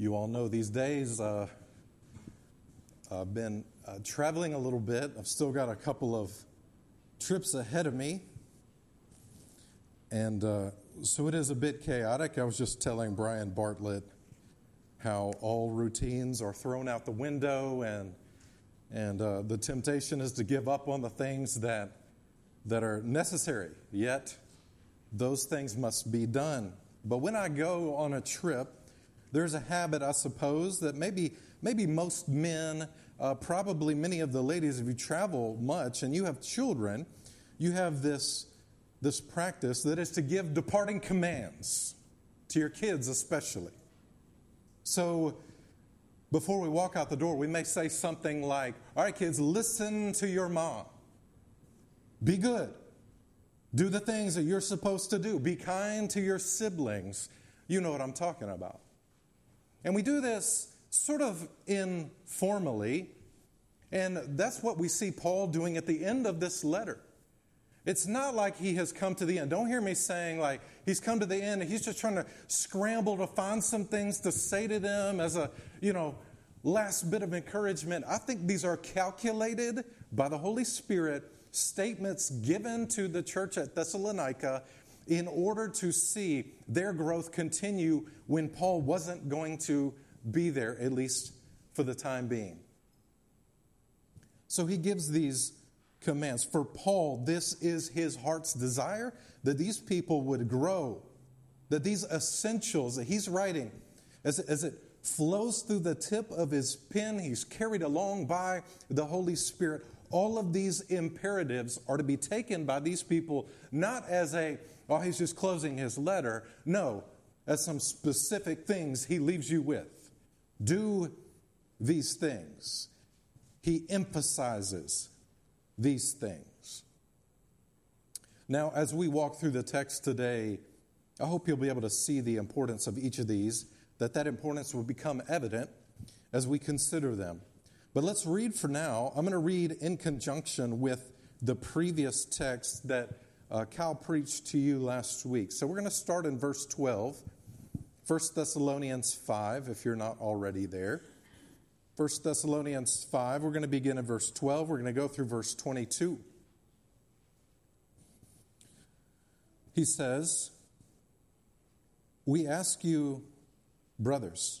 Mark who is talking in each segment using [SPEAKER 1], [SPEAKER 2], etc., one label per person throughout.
[SPEAKER 1] You all know these days uh, I've been uh, traveling a little bit. I've still got a couple of trips ahead of me. And uh, so it is a bit chaotic. I was just telling Brian Bartlett how all routines are thrown out the window, and, and uh, the temptation is to give up on the things that, that are necessary. Yet, those things must be done. But when I go on a trip, there's a habit, I suppose, that maybe, maybe most men, uh, probably many of the ladies, if you travel much and you have children, you have this, this practice that is to give departing commands to your kids, especially. So before we walk out the door, we may say something like, All right, kids, listen to your mom. Be good. Do the things that you're supposed to do. Be kind to your siblings. You know what I'm talking about. And we do this sort of informally, and that's what we see Paul doing at the end of this letter. It's not like he has come to the end. Don't hear me saying like he's come to the end and he's just trying to scramble to find some things to say to them as a, you know, last bit of encouragement. I think these are calculated by the Holy Spirit statements given to the church at Thessalonica in order to see their growth continue when Paul wasn't going to be there, at least for the time being. So he gives these commands. For Paul, this is his heart's desire that these people would grow, that these essentials that he's writing, as, as it flows through the tip of his pen, he's carried along by the Holy Spirit. All of these imperatives are to be taken by these people not as a Oh, he's just closing his letter. No, as some specific things he leaves you with. Do these things. He emphasizes these things. Now, as we walk through the text today, I hope you'll be able to see the importance of each of these, that that importance will become evident as we consider them. But let's read for now. I'm going to read in conjunction with the previous text that uh, Cal preached to you last week. So we're going to start in verse 12, 1 Thessalonians 5, if you're not already there. 1 Thessalonians 5, we're going to begin in verse 12. We're going to go through verse 22. He says, We ask you, brothers,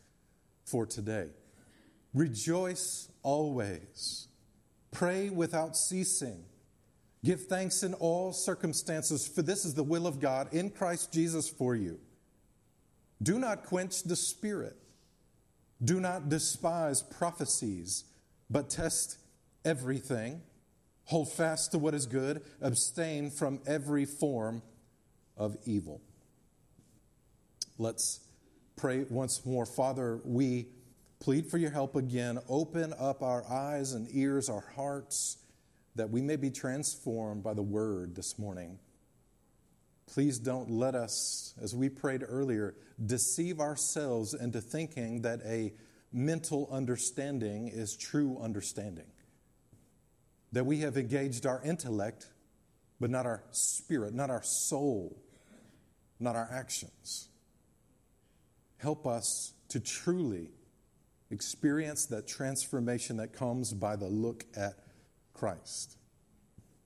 [SPEAKER 1] for today Rejoice always, pray without ceasing. Give thanks in all circumstances, for this is the will of God in Christ Jesus for you. Do not quench the spirit. Do not despise prophecies, but test everything. Hold fast to what is good. Abstain from every form of evil. Let's pray once more. Father, we plead for your help again. Open up our eyes and ears, our hearts that we may be transformed by the word this morning. Please don't let us, as we prayed earlier, deceive ourselves into thinking that a mental understanding is true understanding. That we have engaged our intellect, but not our spirit, not our soul, not our actions. Help us to truly experience that transformation that comes by the look at Christ.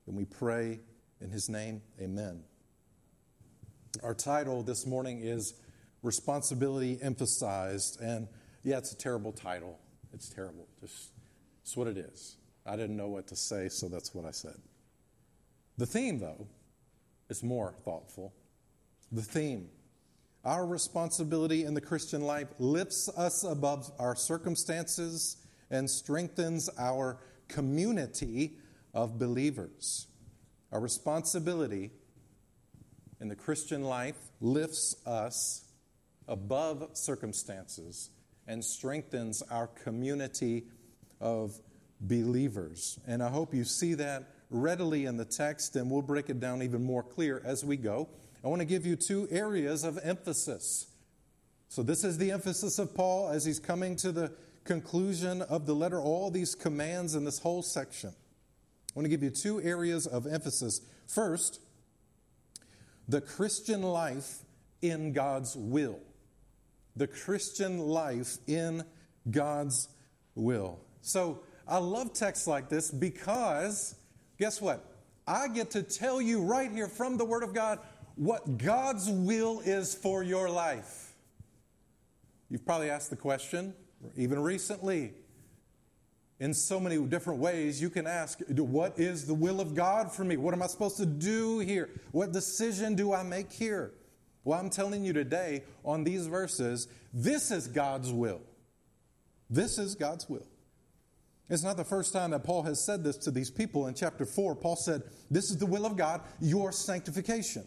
[SPEAKER 1] And we pray in his name, amen. Our title this morning is Responsibility Emphasized. And yeah, it's a terrible title. It's terrible. Just, it's what it is. I didn't know what to say, so that's what I said. The theme, though, is more thoughtful. The theme our responsibility in the Christian life lifts us above our circumstances and strengthens our community of believers. Our responsibility in the Christian life lifts us above circumstances and strengthens our community of believers. And I hope you see that readily in the text, and we'll break it down even more clear as we go. I want to give you two areas of emphasis. So, this is the emphasis of Paul as he's coming to the conclusion of the letter, all these commands in this whole section. I want to give you two areas of emphasis. First, the Christian life in God's will. The Christian life in God's will. So, I love texts like this because guess what? I get to tell you right here from the Word of God what God's will is for your life. You've probably asked the question, even recently, in so many different ways, you can ask, What is the will of God for me? What am I supposed to do here? What decision do I make here? Well, I'm telling you today on these verses, this is God's will. This is God's will. It's not the first time that Paul has said this to these people. In chapter 4, Paul said, This is the will of God, your sanctification.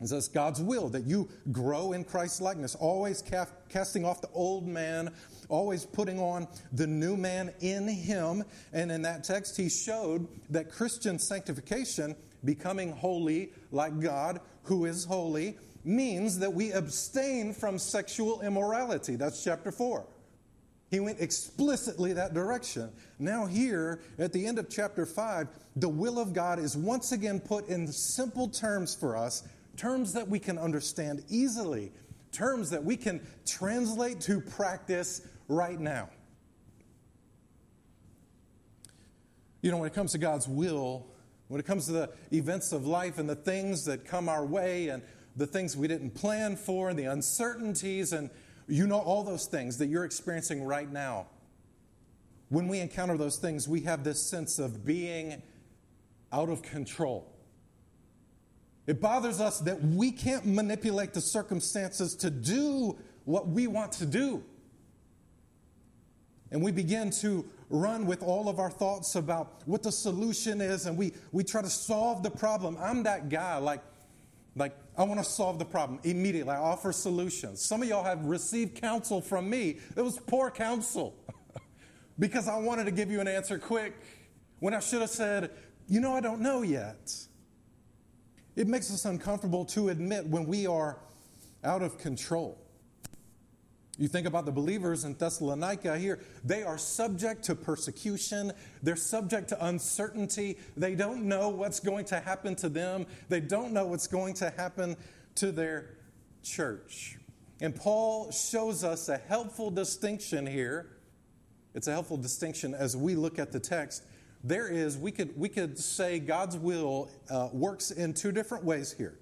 [SPEAKER 1] It says God's will that you grow in Christ's likeness, always casting off the old man, always putting on the new man in him. And in that text, he showed that Christian sanctification, becoming holy like God, who is holy, means that we abstain from sexual immorality. That's chapter 4. He went explicitly that direction. Now, here at the end of chapter 5, the will of God is once again put in simple terms for us, terms that we can understand easily, terms that we can translate to practice right now. You know, when it comes to God's will, when it comes to the events of life and the things that come our way and the things we didn't plan for and the uncertainties and you know all those things that you're experiencing right now. When we encounter those things, we have this sense of being out of control. It bothers us that we can't manipulate the circumstances to do what we want to do. And we begin to run with all of our thoughts about what the solution is, and we, we try to solve the problem. I'm that guy, like, like, I want to solve the problem immediately. I offer solutions. Some of y'all have received counsel from me. It was poor counsel because I wanted to give you an answer quick when I should have said, you know, I don't know yet. It makes us uncomfortable to admit when we are out of control. You think about the believers in Thessalonica here, they are subject to persecution. They're subject to uncertainty. They don't know what's going to happen to them, they don't know what's going to happen to their church. And Paul shows us a helpful distinction here. It's a helpful distinction as we look at the text. There is, we could, we could say God's will uh, works in two different ways here.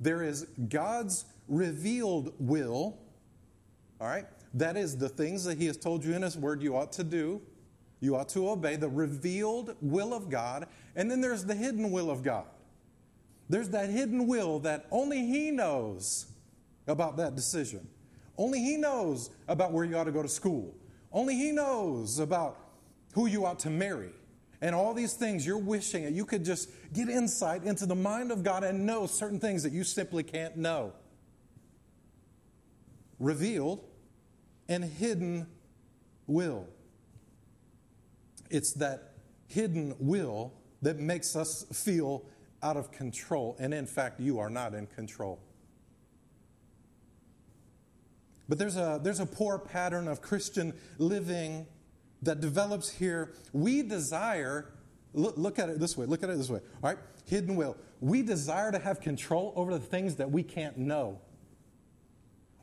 [SPEAKER 1] There is God's revealed will, all right? That is the things that He has told you in His Word you ought to do. You ought to obey the revealed will of God. And then there's the hidden will of God. There's that hidden will that only He knows about that decision. Only He knows about where you ought to go to school. Only He knows about who you ought to marry. And all these things you're wishing that you could just get insight into the mind of God and know certain things that you simply can't know. Revealed and hidden will. It's that hidden will that makes us feel out of control. And in fact, you are not in control. But there's a, there's a poor pattern of Christian living that develops here. We desire, look, look at it this way, look at it this way, all right? Hidden will. We desire to have control over the things that we can't know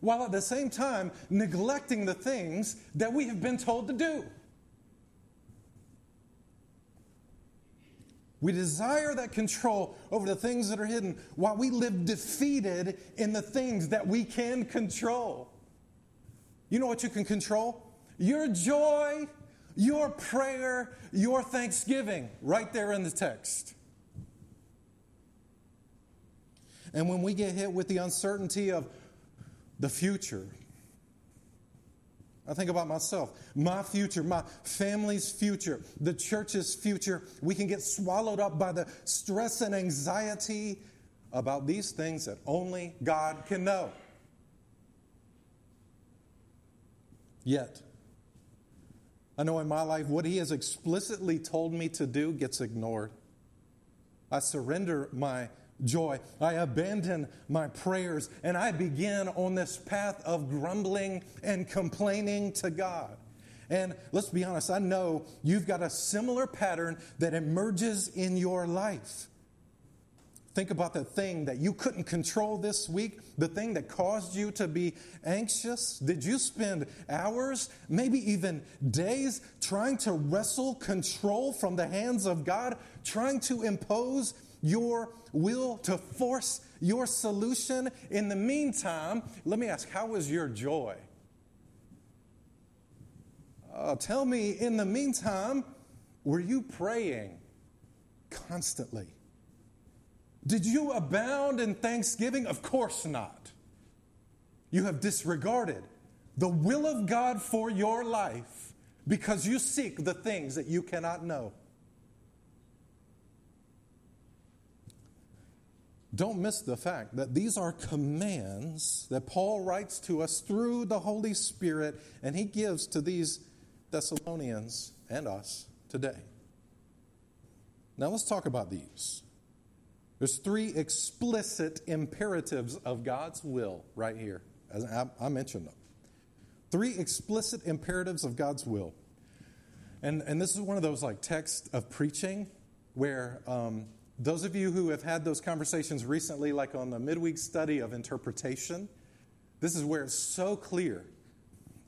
[SPEAKER 1] while at the same time neglecting the things that we have been told to do. We desire that control over the things that are hidden while we live defeated in the things that we can control. You know what you can control? Your joy, your prayer, your thanksgiving, right there in the text. And when we get hit with the uncertainty of the future. I think about myself, my future, my family's future, the church's future. We can get swallowed up by the stress and anxiety about these things that only God can know. Yet, I know in my life what He has explicitly told me to do gets ignored. I surrender my joy. I abandon my prayers and I begin on this path of grumbling and complaining to God. And let's be honest, I know you've got a similar pattern that emerges in your life. Think about the thing that you couldn't control this week, the thing that caused you to be anxious. Did you spend hours, maybe even days, trying to wrestle control from the hands of God, trying to impose your will, to force your solution? In the meantime, let me ask, how was your joy? Uh, tell me, in the meantime, were you praying constantly? Did you abound in thanksgiving? Of course not. You have disregarded the will of God for your life because you seek the things that you cannot know. Don't miss the fact that these are commands that Paul writes to us through the Holy Spirit, and he gives to these Thessalonians and us today. Now let's talk about these. There's three explicit imperatives of God's will right here. As I, mentioned them. Three explicit imperatives of God's will. And, and this is one of those like texts of preaching where um, those of you who have had those conversations recently, like on the midweek study of interpretation, this is where it's so clear.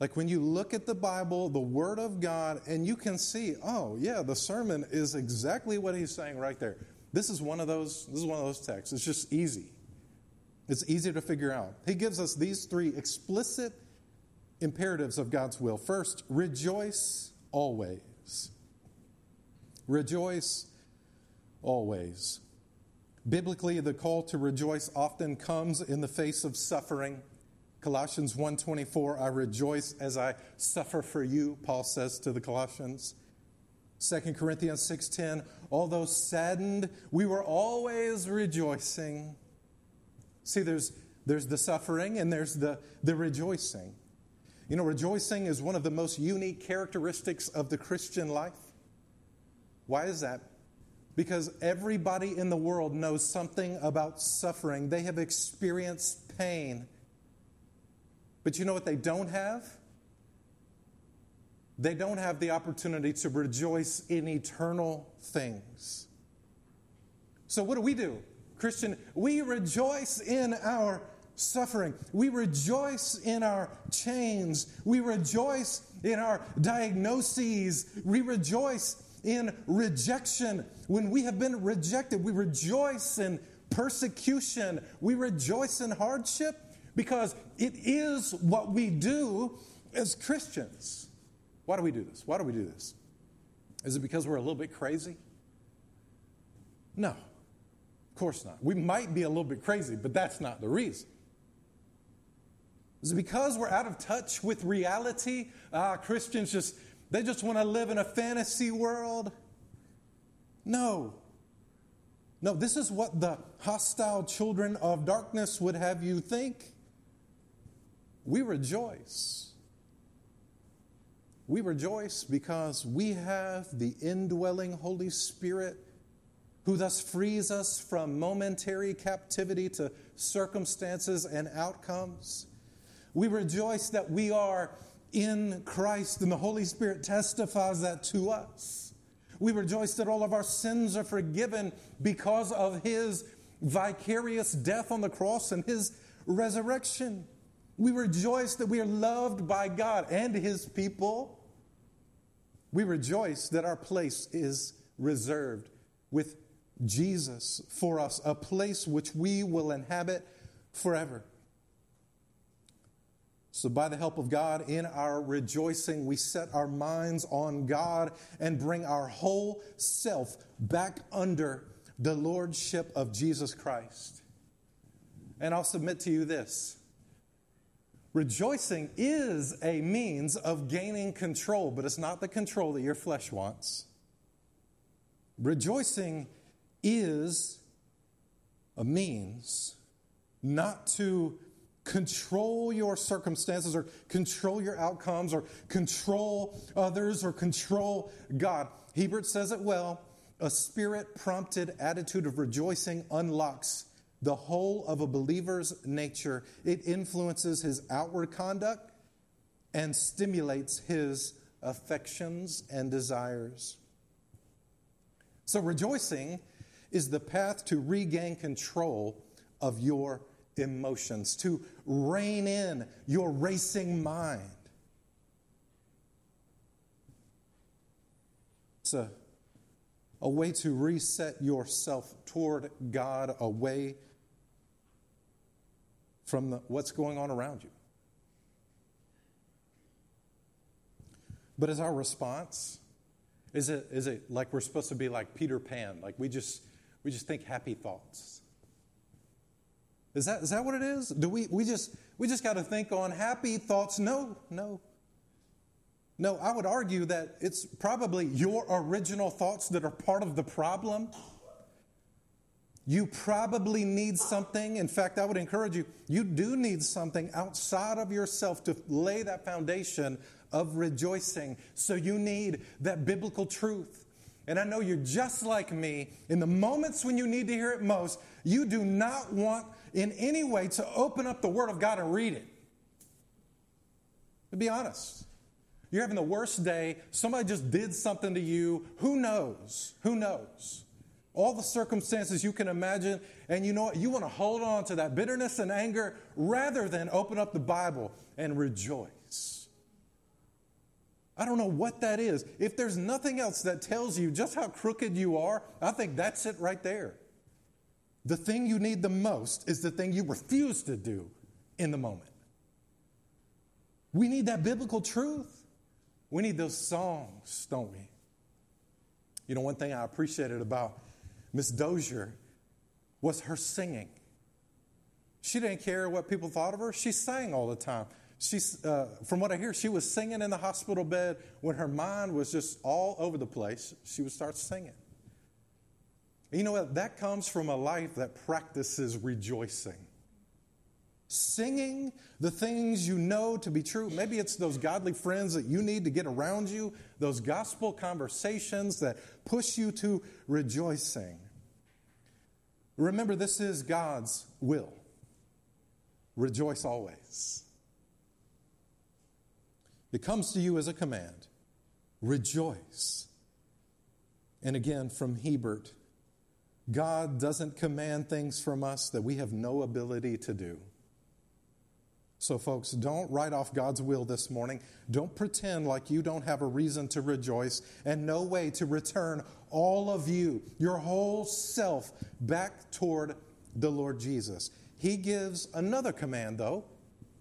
[SPEAKER 1] Like when you look at the Bible, the Word of God, and you can see, oh, yeah, the sermon is exactly what he's saying right there. This is one of those, this is one of those texts. It's just easy. It's easy to figure out. He gives us these three explicit imperatives of God's will. First, rejoice always. Rejoice always. Biblically, the call to rejoice often comes in the face of suffering. Colossians 1:24, I rejoice as I suffer for you, Paul says to the Colossians. 2 Corinthians 6:10, although saddened, we were always rejoicing. See, there's, there's the suffering and there's the, the rejoicing. You know, rejoicing is one of the most unique characteristics of the Christian life. Why is that? Because everybody in the world knows something about suffering. They have experienced pain. But you know what they don't have? They don't have the opportunity to rejoice in eternal things. So, what do we do? Christian, we rejoice in our suffering. We rejoice in our chains. We rejoice in our diagnoses. We rejoice in rejection. When we have been rejected, we rejoice in persecution. We rejoice in hardship because it is what we do as Christians. Why do we do this? Why do we do this? Is it because we're a little bit crazy? No, of course not. We might be a little bit crazy, but that's not the reason. Is it because we're out of touch with reality? Ah, Christians just, they just want to live in a fantasy world? No. No, this is what the hostile children of darkness would have you think. We rejoice we rejoice because we have the indwelling Holy Spirit who thus frees us from momentary captivity to circumstances and outcomes. We rejoice that we are in Christ and the Holy Spirit testifies that to us. We rejoice that all of our sins are forgiven because of His vicarious death on the cross and His resurrection. We rejoice that we are loved by God and His people. We rejoice that our place is reserved with Jesus for us, a place which we will inhabit forever. So, by the help of God, in our rejoicing, we set our minds on God and bring our whole self back under the lordship of Jesus Christ. And I'll submit to you this Rejoicing is a means of gaining control, but it's not the control that your flesh wants. Rejoicing is a means not to control your circumstances or control your outcomes or control others or control God. Hiebert says it well a spirit prompted attitude of rejoicing unlocks the whole of a believer's nature. It influences his outward conduct and stimulates his affections and desires. So, rejoicing is the path to regain control of your emotions, to rein in your racing mind. It's a, a way to reset yourself toward God, away from the, what's going on around you. But is our response? Is it, is it like we're supposed to be like Peter Pan? Like we just, we just think happy thoughts? Is that, is that what it is? Do we, we just, we just got to think on happy thoughts? No, no. No, I would argue that it's probably your original thoughts that are part of the problem. You probably need something. In fact, I would encourage you, you do need something outside of yourself to lay that foundation of rejoicing. So you need that biblical truth. And I know you're just like me. In the moments when you need to hear it most, you do not want in any way to open up the Word of God and read it. To be honest, you're having the worst day. Somebody just did something to you. Who knows? Who knows? All the circumstances you can imagine, and you know what? You want to hold on to that bitterness and anger rather than open up the Bible and rejoice. I don't know what that is. If there's nothing else that tells you just how crooked you are, I think that's it right there. The thing you need the most is the thing you refuse to do in the moment. We need that biblical truth. We need those songs, don't we? You know, one thing I appreciated about Miss Dozier was her singing. She didn't care what people thought of her. She sang all the time. She's, uh, from what I hear, she was singing in the hospital bed when her mind was just all over the place. She would start singing. You know what? That comes from a life that practices rejoicing. Singing the things you know to be true. Maybe it's those godly friends that you need to get around you, those gospel conversations that push you to rejoicing. Remember, this is God's will. Rejoice always. It comes to you as a command. Rejoice. And again, from Hiebert, God doesn't command things from us that we have no ability to do. So, folks, don't write off God's will this morning. Don't pretend like you don't have a reason to rejoice and no way to return all of you, your whole self, back toward the Lord Jesus. He gives another command, though,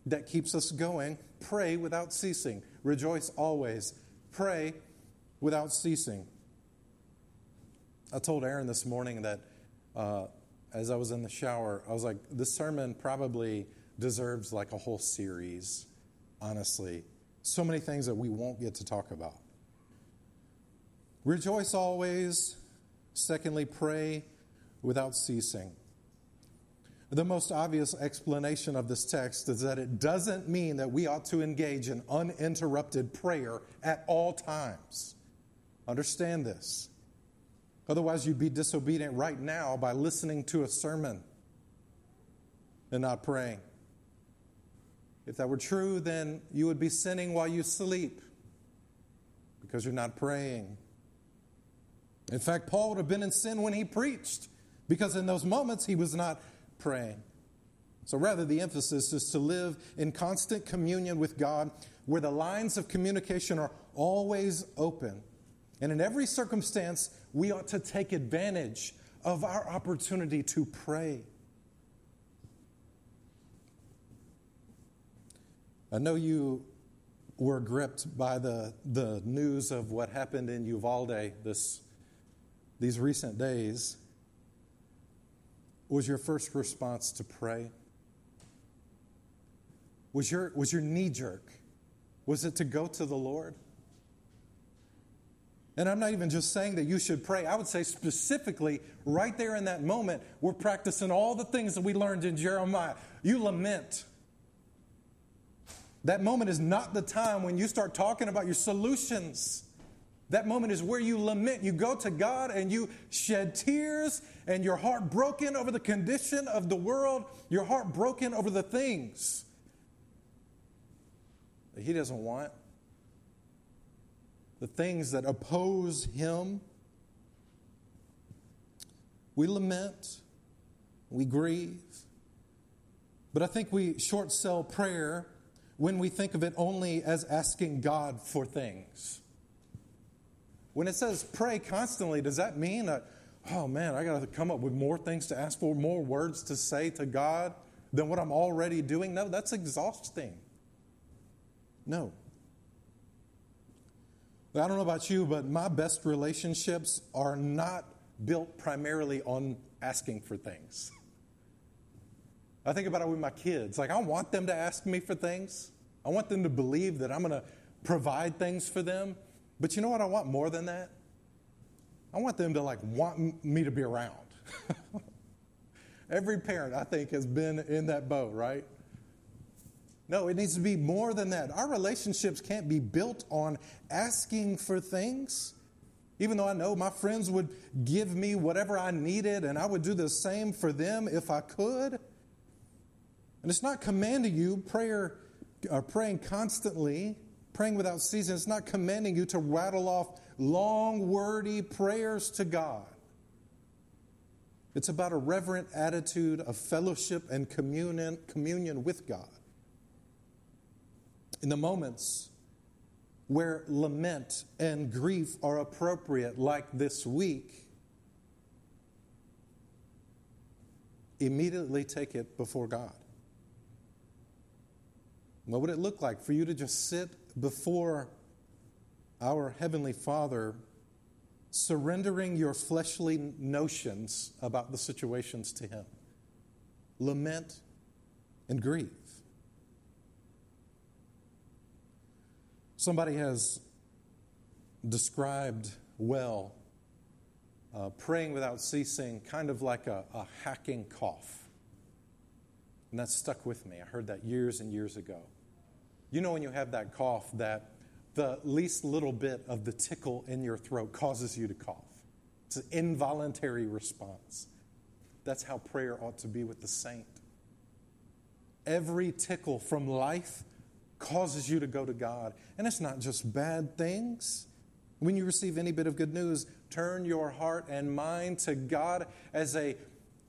[SPEAKER 1] that keeps us going pray without ceasing. Rejoice always. Pray without ceasing. I told Aaron this morning that uh, as I was in the shower, I was like, this sermon probably deserves like a whole series, honestly. So many things that we won't get to talk about. Rejoice always. Secondly, pray without ceasing. The most obvious explanation of this text is that it doesn't mean that we ought to engage in uninterrupted prayer at all times. Understand this. Otherwise, you'd be disobedient right now by listening to a sermon and not praying. If that were true, then you would be sinning while you sleep because you're not praying. In fact, Paul would have been in sin when he preached because in those moments he was not praying. So, rather, the emphasis is to live in constant communion with God where the lines of communication are always open. And in every circumstance, we ought to take advantage of our opportunity to pray. I know you were gripped by the, the news of what happened in Uvalde this, these recent days. Was your first response to pray? Was your, was your knee jerk? Was it to go to the Lord? And I'm not even just saying that you should pray. I would say specifically, right there in that moment, we're practicing all the things that we learned in Jeremiah. You lament That moment is not the time when you start talking about your solutions. That moment is where you lament. You go to God and you shed tears and your heart broken over the condition of the world, your heart broken over the things that He doesn't want, the things that oppose Him. We lament, we grieve, but I think we short sell prayer when we think of it only as asking God for things. When it says pray constantly, does that mean that, oh man, I got to come up with more things to ask for, more words to say to God than what I'm already doing? No, that's exhausting. No. I don't know about you, but my best relationships are not built primarily on asking for things. I think about it with my kids. Like, I want them to ask me for things, I want them to believe that I'm going to provide things for them. But you know what I want more than that? I want them to like want me to be around. Every parent, I think, has been in that boat, right? No, it needs to be more than that. Our relationships can't be built on asking for things. Even though I know my friends would give me whatever I needed and I would do the same for them if I could. And it's not commanding you prayer, uh, praying constantly praying without ceasing. It's not commanding you to rattle off long, wordy prayers to God. It's about a reverent attitude of fellowship and communion, communion with God. In the moments where lament and grief are appropriate, like this week, immediately take it before God. What would it look like for you to just sit before our Heavenly Father, surrendering your fleshly notions about the situations to Him. Lament and grieve. Somebody has described well uh, praying without ceasing, kind of like a, a hacking cough. And that stuck with me. I heard that years and years ago. You know, when you have that cough, that the least little bit of the tickle in your throat causes you to cough. It's an involuntary response. That's how prayer ought to be with the saint. Every tickle from life causes you to go to God. And it's not just bad things. When you receive any bit of good news, turn your heart and mind to God as a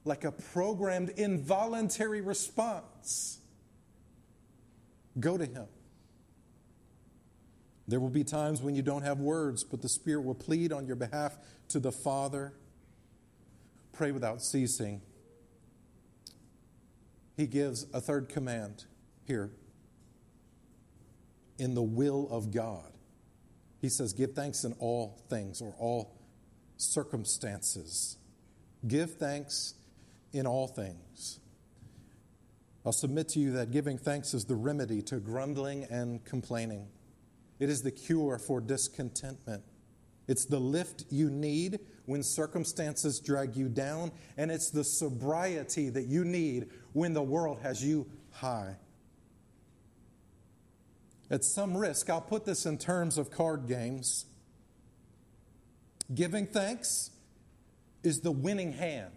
[SPEAKER 1] like a programmed involuntary response. Go to Him. There will be times when you don't have words, but the Spirit will plead on your behalf to the Father. Pray without ceasing. He gives a third command here in the will of God. He says, Give thanks in all things or all circumstances. Give thanks in all things. I'll submit to you that giving thanks is the remedy to grumbling and complaining. It is the cure for discontentment. It's the lift you need when circumstances drag you down, and it's the sobriety that you need when the world has you high. At some risk, I'll put this in terms of card games. Giving thanks is the winning hand.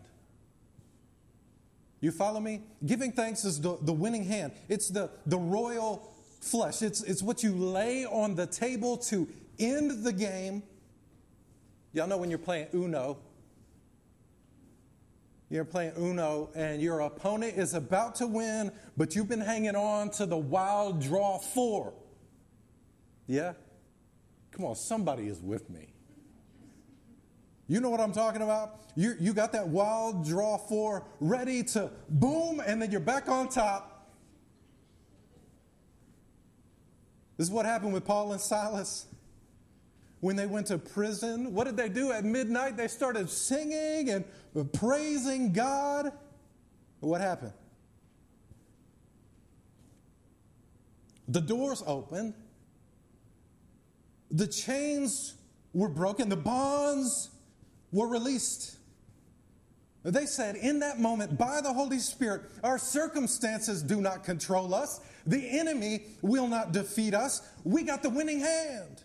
[SPEAKER 1] You follow me? Giving thanks is the, the winning hand. It's the, the royal flesh. It's, it's what you lay on the table to end the game. Y'all know when you're playing Uno, you're playing Uno and your opponent is about to win, but you've been hanging on to the wild draw four. Yeah? Come on, somebody is with me. You know what I'm talking about? You, you got that wild draw four ready to boom, and then you're back on top. This is what happened with Paul and Silas. When they went to prison, what did they do at midnight? They started singing and praising God. What happened? The doors opened. The chains were broken. The bonds were released. They said in that moment, by the Holy Spirit, our circumstances do not control us. The enemy will not defeat us. We got the winning hand.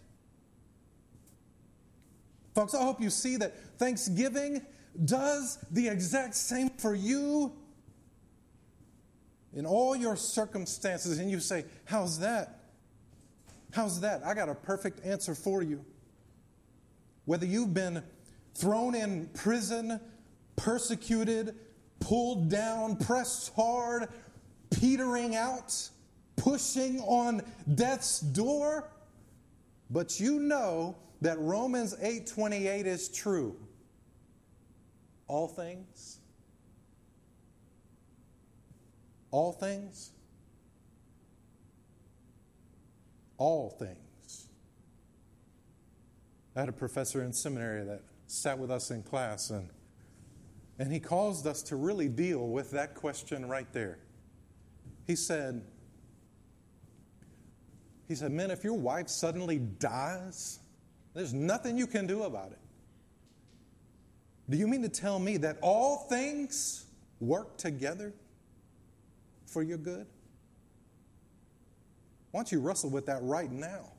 [SPEAKER 1] Folks, I hope you see that Thanksgiving does the exact same for you in all your circumstances. And you say, How's that? How's that? I got a perfect answer for you. Whether you've been thrown in prison, persecuted, pulled down, pressed hard, petering out, pushing on death's door, but you know that Romans 8:28 is true. All things all things all things. I had a professor in seminary that sat with us in class and and he caused us to really deal with that question right there. He said, he said, Men, if your wife suddenly dies, there's nothing you can do about it. Do you mean to tell me that all things work together for your good? Why don't you wrestle with that right now?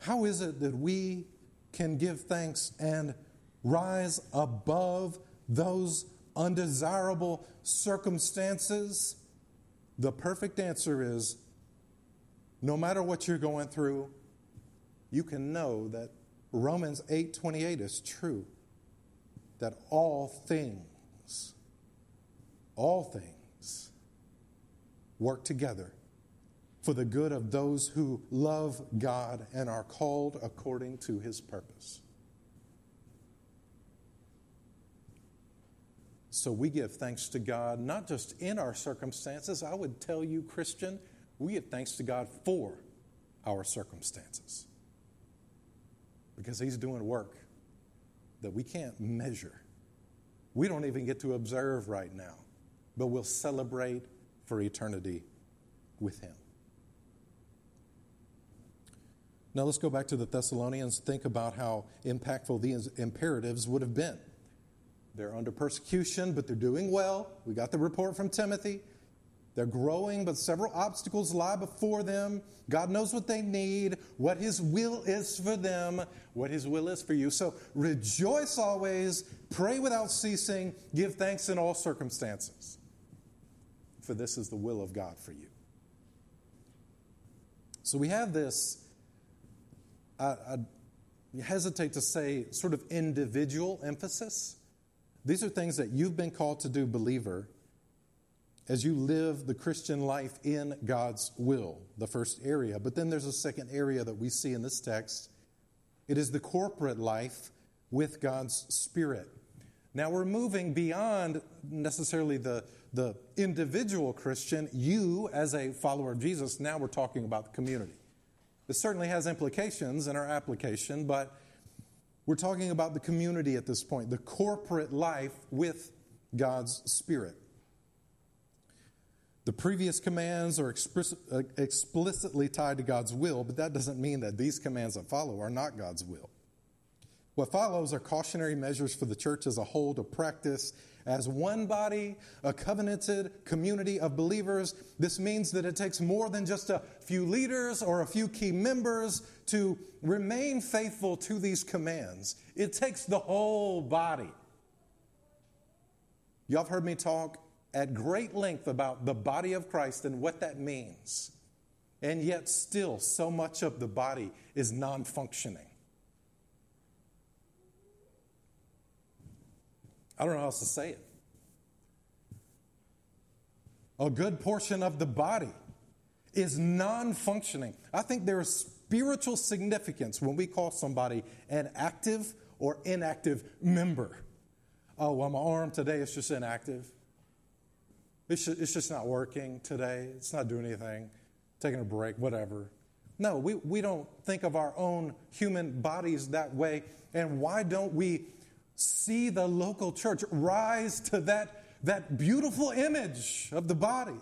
[SPEAKER 1] How is it that we can give thanks and rise above those undesirable circumstances? The perfect answer is no matter what you're going through, you can know that Romans 8:28 is true. That all things all things work together for the good of those who love God and are called according to his purpose. So we give thanks to God, not just in our circumstances. I would tell you, Christian, we give thanks to God for our circumstances. Because He's doing work that we can't measure. We don't even get to observe right now, but we'll celebrate for eternity with Him. Now let's go back to the Thessalonians. Think about how impactful these imperatives would have been. They're under persecution, but they're doing well. We got the report from Timothy. They're growing, but several obstacles lie before them. God knows what they need, what His will is for them, what His will is for you. So rejoice always, pray without ceasing, give thanks in all circumstances. For this is the will of God for you. So we have this, I, I hesitate to say, sort of individual emphasis. These are things that you've been called to do, believer as you live the Christian life in God's will, the first area. But then there's a second area that we see in this text it is the corporate life with God's Spirit. Now we're moving beyond necessarily the, the individual Christian, you as a follower of Jesus. Now we're talking about the community. This certainly has implications in our application, but we're talking about the community at this point, the corporate life with God's Spirit. The previous commands are uh, explicitly tied to God's will, but that doesn't mean that these commands that follow are not God's will. What follows are cautionary measures for the church as a whole to practice as one body, a covenanted community of believers. This means that it takes more than just a few leaders or a few key members to remain faithful to these commands. It takes the whole body. Y'all have heard me talk at great length about the body of Christ and what that means. And yet, still, so much of the body is non functioning. I don't know how else to say it. A good portion of the body is non functioning. I think there is spiritual significance when we call somebody an active or inactive member. Oh, well, my arm today is just inactive. It's just, it's just not working today. It's not doing anything, taking a break, whatever. No, we, we don't think of our own human bodies that way. And why don't we see the local church rise to that, that beautiful image of the body?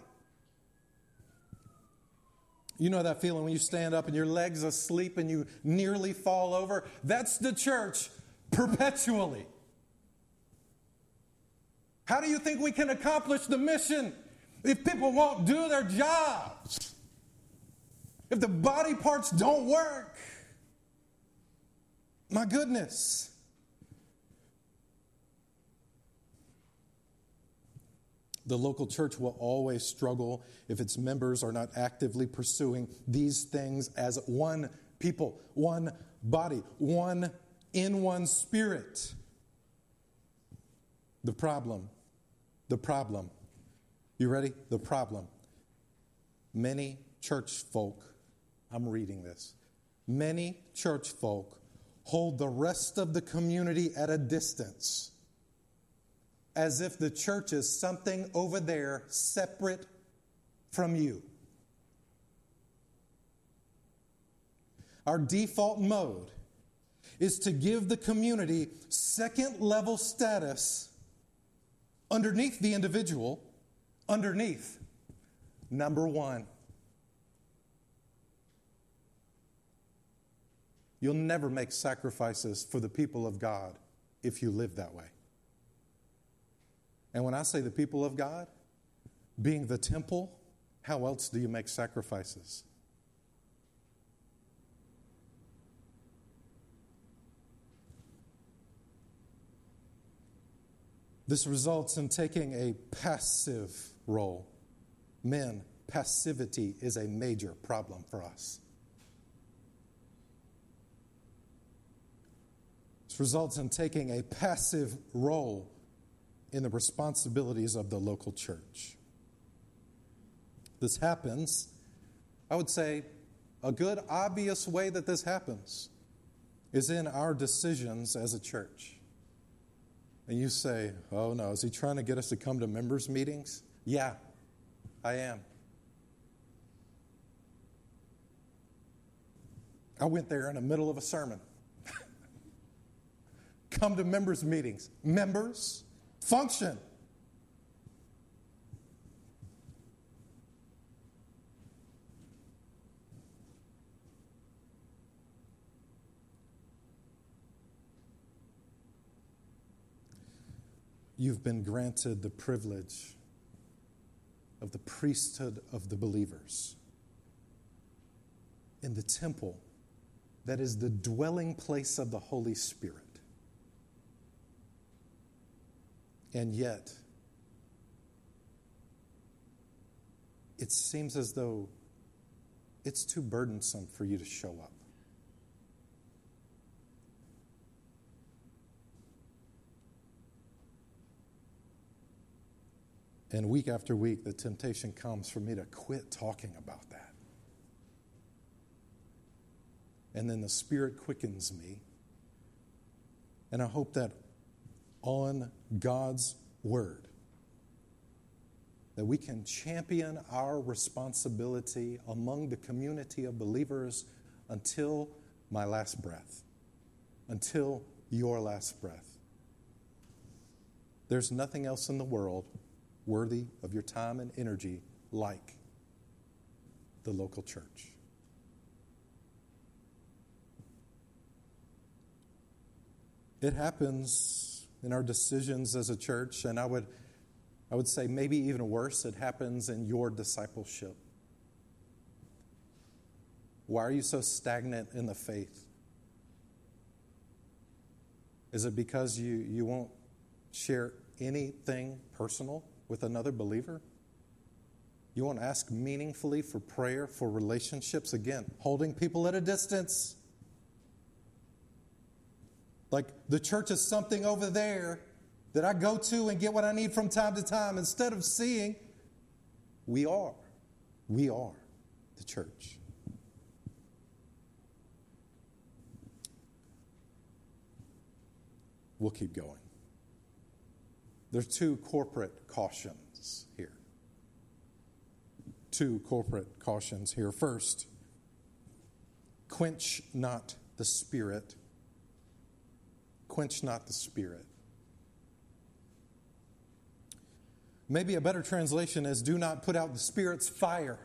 [SPEAKER 1] You know that feeling when you stand up and your legs asleep and you nearly fall over? That's the church perpetually. How do you think we can accomplish the mission if people won't do their jobs? If the body parts don't work? My goodness. The local church will always struggle if its members are not actively pursuing these things as one people, one body, one in one spirit. The problem, the problem. You ready? The problem. Many church folk, I'm reading this, many church folk hold the rest of the community at a distance as if the church is something over there separate from you. Our default mode is to give the community second level status underneath the individual, underneath number one. You'll never make sacrifices for the people of God if you live that way. And when I say the people of God, being the temple, how else do you make sacrifices? This results in taking a passive role. Men, passivity is a major problem for us. This results in taking a passive role in the responsibilities of the local church. This happens, I would say, a good, obvious way that this happens is in our decisions as a church. And you say, oh no, is he trying to get us to come to members' meetings? Yeah, I am. I went there in the middle of a sermon. come to members' meetings. Members, function. You've been granted the privilege of the priesthood of the believers in the temple that is the dwelling place of the Holy Spirit. And yet, it seems as though it's too burdensome for you to show up. And week after week, the temptation comes for me to quit talking about that. And then the Spirit quickens me. And I hope that on God's Word. That we can champion our responsibility among the community of believers until my last breath, until your last breath. There's nothing else in the world worthy of your time and energy like the local church. It happens in our decisions as a church, and I would, I would say maybe even worse, it happens in your discipleship. Why are you so stagnant in the faith? Is it because you, you won't share anything personal with another believer? You won't ask meaningfully for prayer, for relationships? Again, holding people at a distance. Like the church is something over there that I go to and get what I need from time to time instead of seeing we are. We are the church. We'll keep going. There's two corporate cautions here. Two corporate cautions here. First, quench not the spirit quench not the spirit. Maybe a better translation is do not put out the spirit's fire.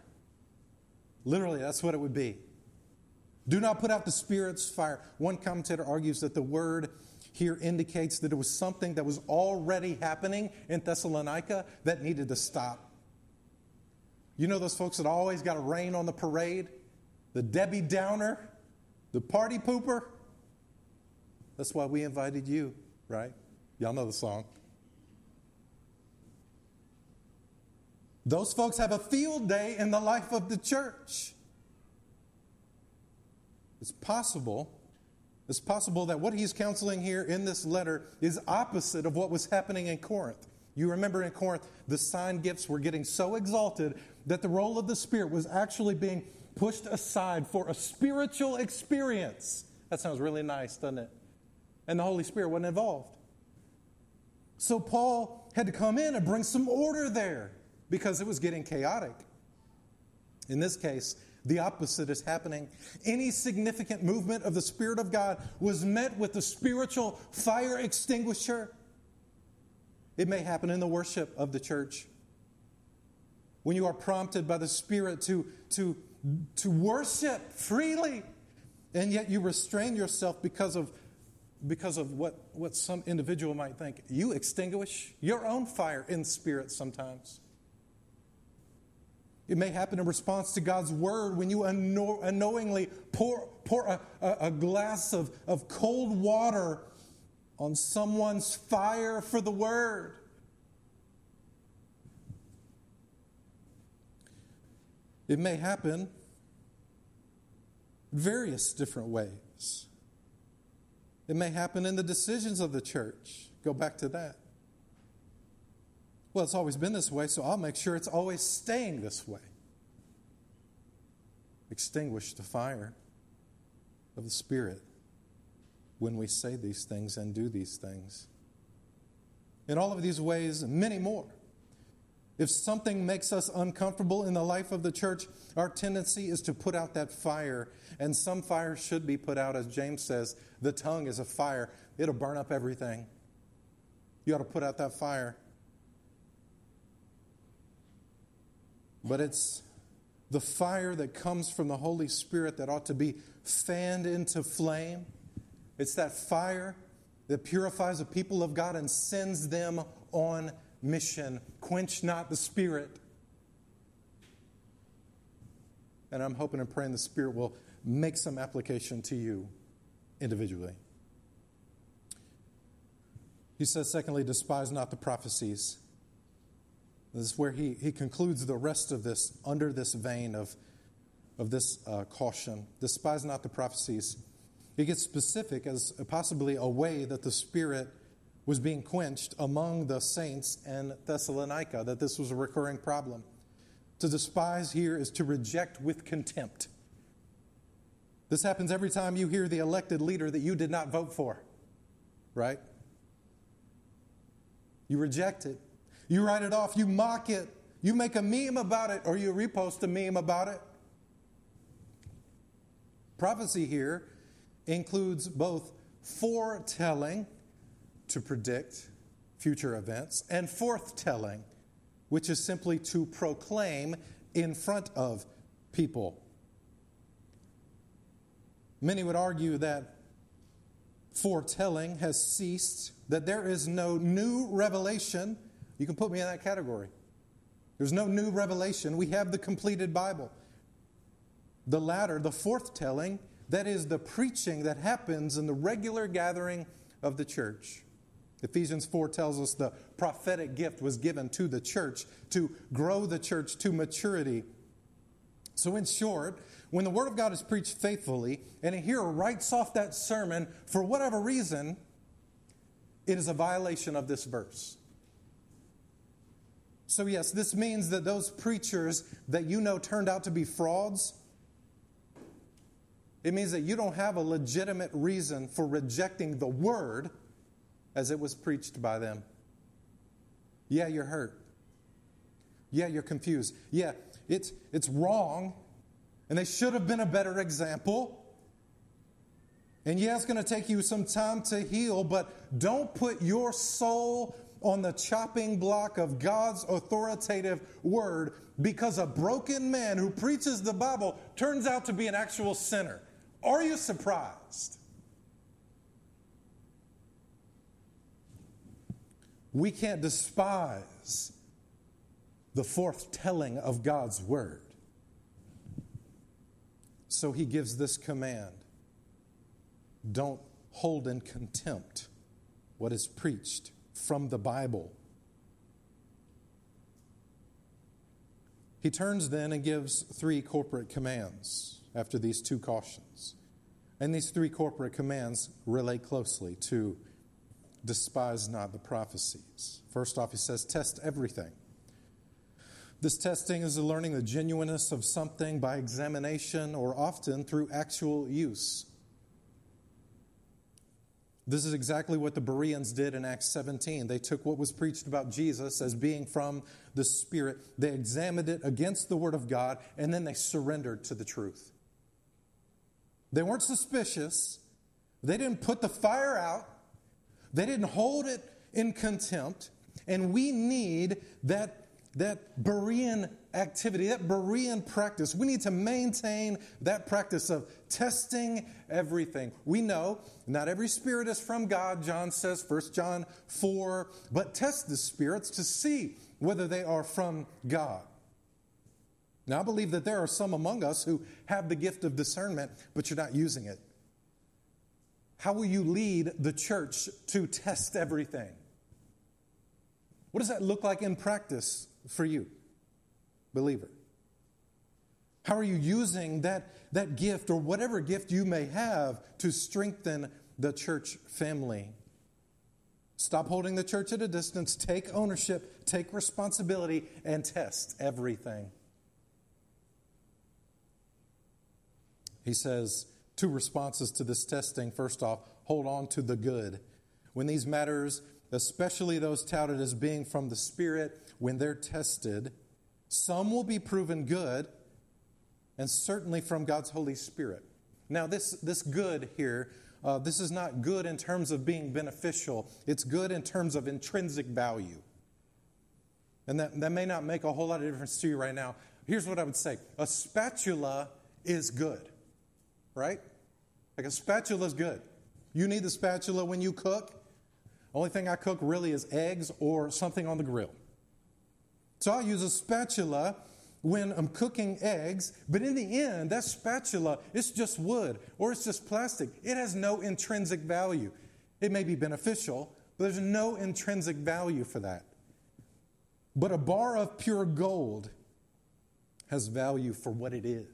[SPEAKER 1] Literally, that's what it would be. Do not put out the Spirit's fire. One commentator argues that the word here indicates that it was something that was already happening in Thessalonica that needed to stop. You know those folks that always got to rain on the parade? The Debbie Downer? The party pooper? That's why we invited you, right? Y'all know the song. Those folks have a field day in the life of the church. It's possible. It's possible that what he's counseling here in this letter is opposite of what was happening in Corinth. You remember in Corinth, the sign gifts were getting so exalted that the role of the Spirit was actually being pushed aside for a spiritual experience. That sounds really nice, doesn't it? And the Holy Spirit wasn't involved. So Paul had to come in and bring some order there because it was getting chaotic. In this case, the opposite is happening. Any significant movement of the Spirit of God was met with the spiritual fire extinguisher. It may happen in the worship of the church. When you are prompted by the Spirit to, to, to worship freely, and yet you restrain yourself because of, because of what, what some individual might think. You extinguish your own fire in spirit sometimes. It may happen in response to God's word when you unknowingly pour, pour a, a, glass of, of cold water on someone's fire for the word. It may happen various different ways. It may happen in the decisions of the church. Go back to that. Well, it's always been this way, so I'll make sure it's always staying this way. Extinguish the fire of the Spirit when we say these things and do these things. In all of these ways, many more. If something makes us uncomfortable in the life of the church, our tendency is to put out that fire. And some fire should be put out, as James says. The tongue is a fire, it'll burn up everything. You ought to put out that fire. but it's the fire that comes from the Holy Spirit that ought to be fanned into flame. It's that fire that purifies the people of God and sends them on mission. Quench not the Spirit. And I'm hoping and praying the Spirit will make some application to you individually. He says, secondly, despise not the prophecies. This is where he, he concludes the rest of this under this vein of, of this uh, caution. Despise not the prophecies. He gets specific as possibly a way that the Spirit was being quenched among the saints in Thessalonica, that this was a recurring problem. To despise here is to reject with contempt. This happens every time you hear the elected leader that you did not vote for, right? You reject it. You write it off, you mock it, you make a meme about it, or you repost a meme about it. Prophecy here includes both foretelling to predict future events and forthtelling, which is simply to proclaim in front of people. Many would argue that foretelling has ceased, that there is no new revelation you can put me in that category. There's no new revelation. We have the completed Bible. The latter, the forthtelling, that is the preaching that happens in the regular gathering of the church. Ephesians 4 tells us the prophetic gift was given to the church to grow the church to maturity. So, in short, when the Word of God is preached faithfully and a hearer writes off that sermon for whatever reason, it is a violation of this verse. So, yes, this means that those preachers that you know turned out to be frauds, it means that you don't have a legitimate reason for rejecting the word as it was preached by them. Yeah, you're hurt. Yeah, you're confused. Yeah, it's, it's wrong, and they should have been a better example. And yeah, it's going to take you some time to heal, but don't put your soul on the chopping block of God's authoritative word because a broken man who preaches the Bible turns out to be an actual sinner. Are you surprised? We can't despise the forthtelling of God's word. So he gives this command don't hold in contempt what is preached from the Bible. He turns then and gives three corporate commands after these two cautions. And these three corporate commands relate closely to despise not the prophecies. First off, he says, test everything. This testing is learning the genuineness of something by examination or often through actual use. This is exactly what the Bereans did in Acts 17. They took what was preached about Jesus as being from the Spirit, they examined it against the Word of God, and then they surrendered to the truth. They weren't suspicious, they didn't put the fire out, they didn't hold it in contempt. And we need that that Berean activity, that Berean practice. We need to maintain that practice of testing everything. We know not every spirit is from God, John says, 1 John 4, but test the spirits to see whether they are from God. Now, I believe that there are some among us who have the gift of discernment, but you're not using it. How will you lead the church to test everything? What does that look like in practice for you, believer? How are you using that, that gift or whatever gift you may have to strengthen the church family? Stop holding the church at a distance, take ownership, take responsibility, and test everything. He says two responses to this testing. First off, hold on to the good. When these matters, especially those touted as being from the Spirit, when they're tested, some will be proven good, and certainly from God's Holy Spirit. Now, this, this good here, uh, this is not good in terms of being beneficial, it's good in terms of intrinsic value. And that, that may not make a whole lot of difference to you right now. Here's what I would say a spatula is good, right? Like a spatula is good. You need the spatula when you cook. Only thing I cook really is eggs or something on the grill. So I use a spatula when I'm cooking eggs, but in the end, that spatula, it's just wood or it's just plastic. It has no intrinsic value. It may be beneficial, but there's no intrinsic value for that. But a bar of pure gold has value for what it is.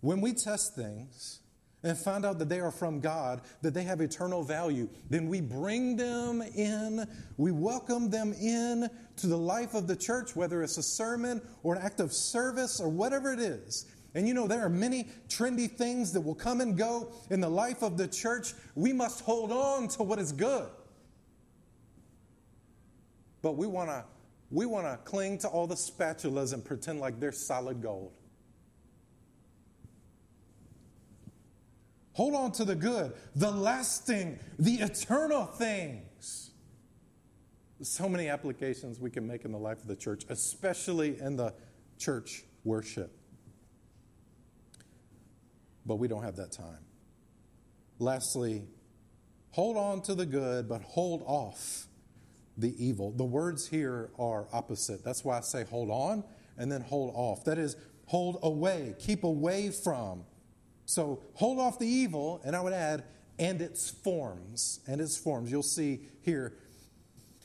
[SPEAKER 1] When we test things, and find out that they are from God, that they have eternal value, then we bring them in, we welcome them in to the life of the church, whether it's a sermon or an act of service or whatever it is. And you know, there are many trendy things that will come and go in the life of the church. We must hold on to what is good. But we want to we want to cling to all the spatulas and pretend like they're solid gold. Hold on to the good, the lasting, the eternal things. So many applications we can make in the life of the church, especially in the church worship. But we don't have that time. Lastly, hold on to the good, but hold off the evil. The words here are opposite. That's why I say hold on and then hold off. That is, hold away, keep away from so hold off the evil, and I would add, and its forms. And its forms. You'll see here.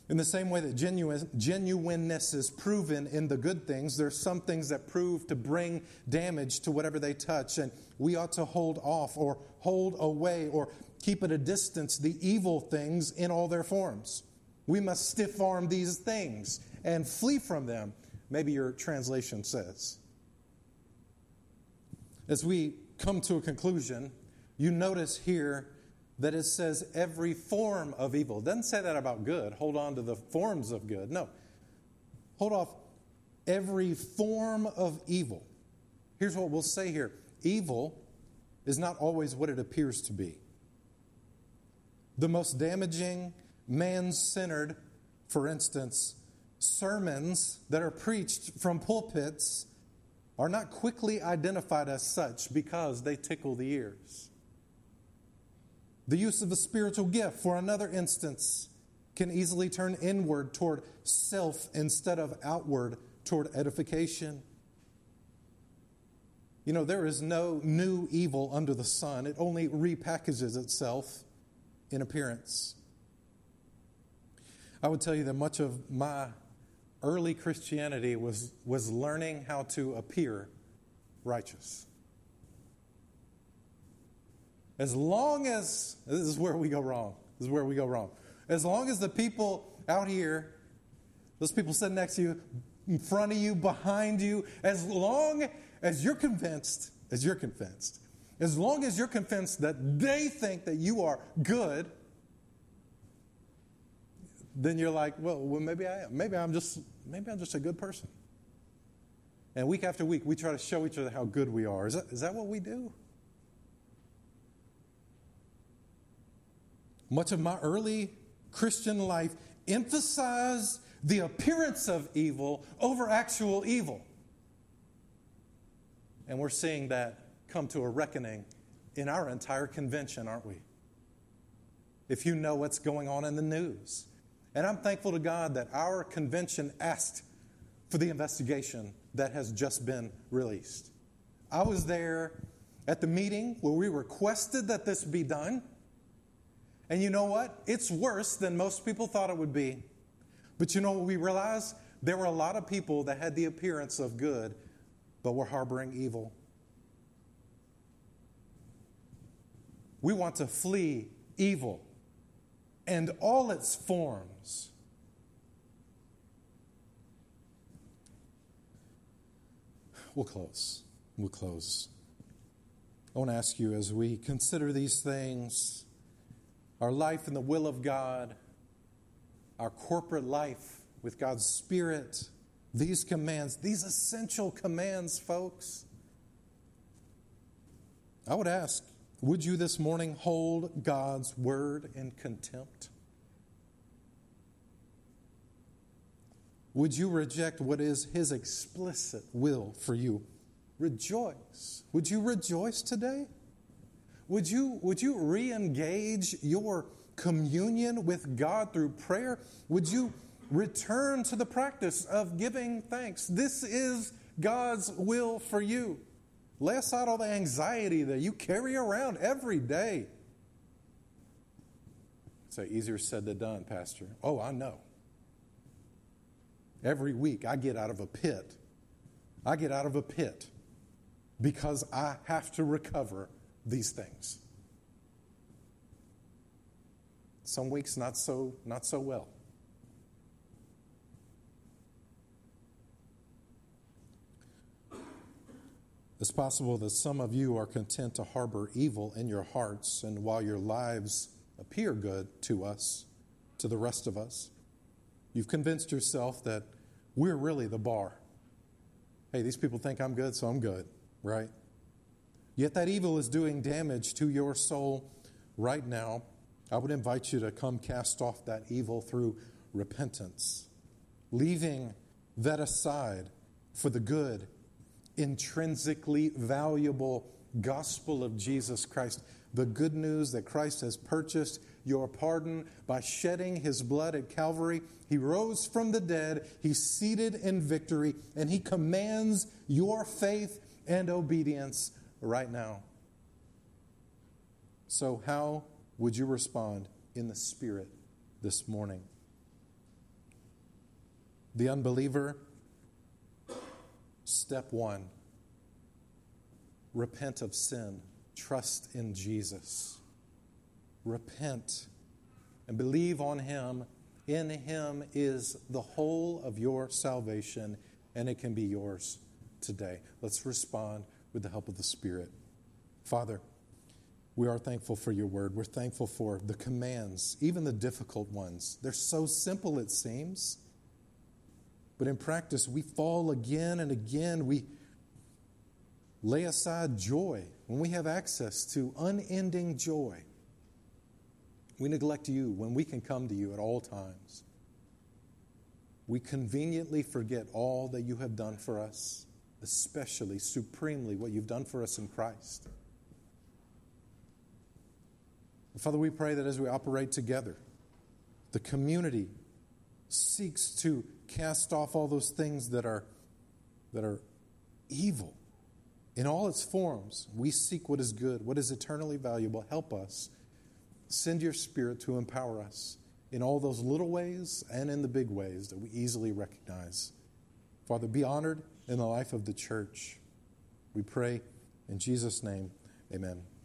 [SPEAKER 1] In the same way that genuine, genuineness is proven in the good things, there's some things that prove to bring damage to whatever they touch, and we ought to hold off or hold away or keep at a distance the evil things in all their forms. We must stiff arm these things and flee from them, maybe your translation says. As we come to a conclusion, you notice here that it says every form of evil. It doesn't say that about good. Hold on to the forms of good. No. Hold off every form of evil. Here's what we'll say here evil is not always what it appears to be. the most damaging, man centered, for instance, sermons that are preached from pulpits are not quickly identified as such because they tickle the ears. The use of a spiritual gift, for another instance, can easily turn inward toward self instead of outward toward edification. You know, there is no new evil under the sun, it only repackages itself in appearance. I would tell you that much of my early Christianity was, was learning how to appear righteous. As long as, this is where we go wrong. This is where we go wrong. As long as the people out here, those people sitting next to you, in front of you, behind you, as long as you're convinced, as you're convinced, as long as you're convinced that they think that you are good, then you're like, well, well maybe I am. Maybe I'm just maybe I'm just a good person. And week after week, we try to show each other how good we are. Is that, is that what we do? Much of my early Christian life emphasized the appearance of evil over actual evil. And we're seeing that come to a reckoning in our entire convention, aren't we? If you know what's going on in the news. And I'm thankful to God that our convention asked for the investigation that has just been released. I was there at the meeting where we requested that this be done. And you know what? It's worse than most people thought it would be. But you know what we realized? There were a lot of people that had the appearance of good, but were harboring evil. We want to flee evil and all its forms. We'll close. We'll close. I want to ask you as we consider these things our life in the will of God, our corporate life with God's Spirit, these commands, these essential commands, folks. I would ask, would you this morning hold God's word in contempt? Would you reject what is His explicit will for you? Rejoice. Would you rejoice today? Would you, would you re engage your communion with God through prayer? Would you return to the practice of giving thanks? This is God's will for you. Lay aside all the anxiety that you carry around every day. Say, easier said than done, Pastor. Oh, I know. Every week I get out of a pit. I get out of a pit because I have to recover these things. Some weeks not so not so well. It's possible that some of you are content to harbor evil in your hearts, and while your lives appear good to us, to the rest of us, you've convinced yourself that we're really the bar. Hey, these people think I'm good, so I'm good, right? Yet that evil is doing damage to your soul right now. I would invite you to come cast off that evil through repentance, leaving that aside for the good, intrinsically valuable gospel of Jesus Christ. The good news that Christ has purchased your pardon by shedding his blood at Calvary. He rose from the dead, he's seated in victory, and he commands your faith and obedience right now. So, how would you respond in the Spirit this morning? The unbeliever, step one repent of sin, trust in Jesus. Repent and believe on Him. In Him is the whole of your salvation, and it can be yours today. Let's respond with the help of the Spirit. Father, we are thankful for your word. We're thankful for the commands, even the difficult ones. They're so simple, it seems. But in practice, we fall again and again. We lay aside joy when we have access to unending joy. We neglect you when we can come to you at all times. We conveniently forget all that you have done for us, especially, supremely, what you've done for us in Christ. Father, we pray that as we operate together, the community seeks to cast off all those things that are, that are evil in all its forms. We seek what is good, what is eternally valuable. Help us. Send your Spirit to empower us in all those little ways and in the big ways that we easily recognize. Father, be honored in the life of the church. We pray in Jesus' name, amen.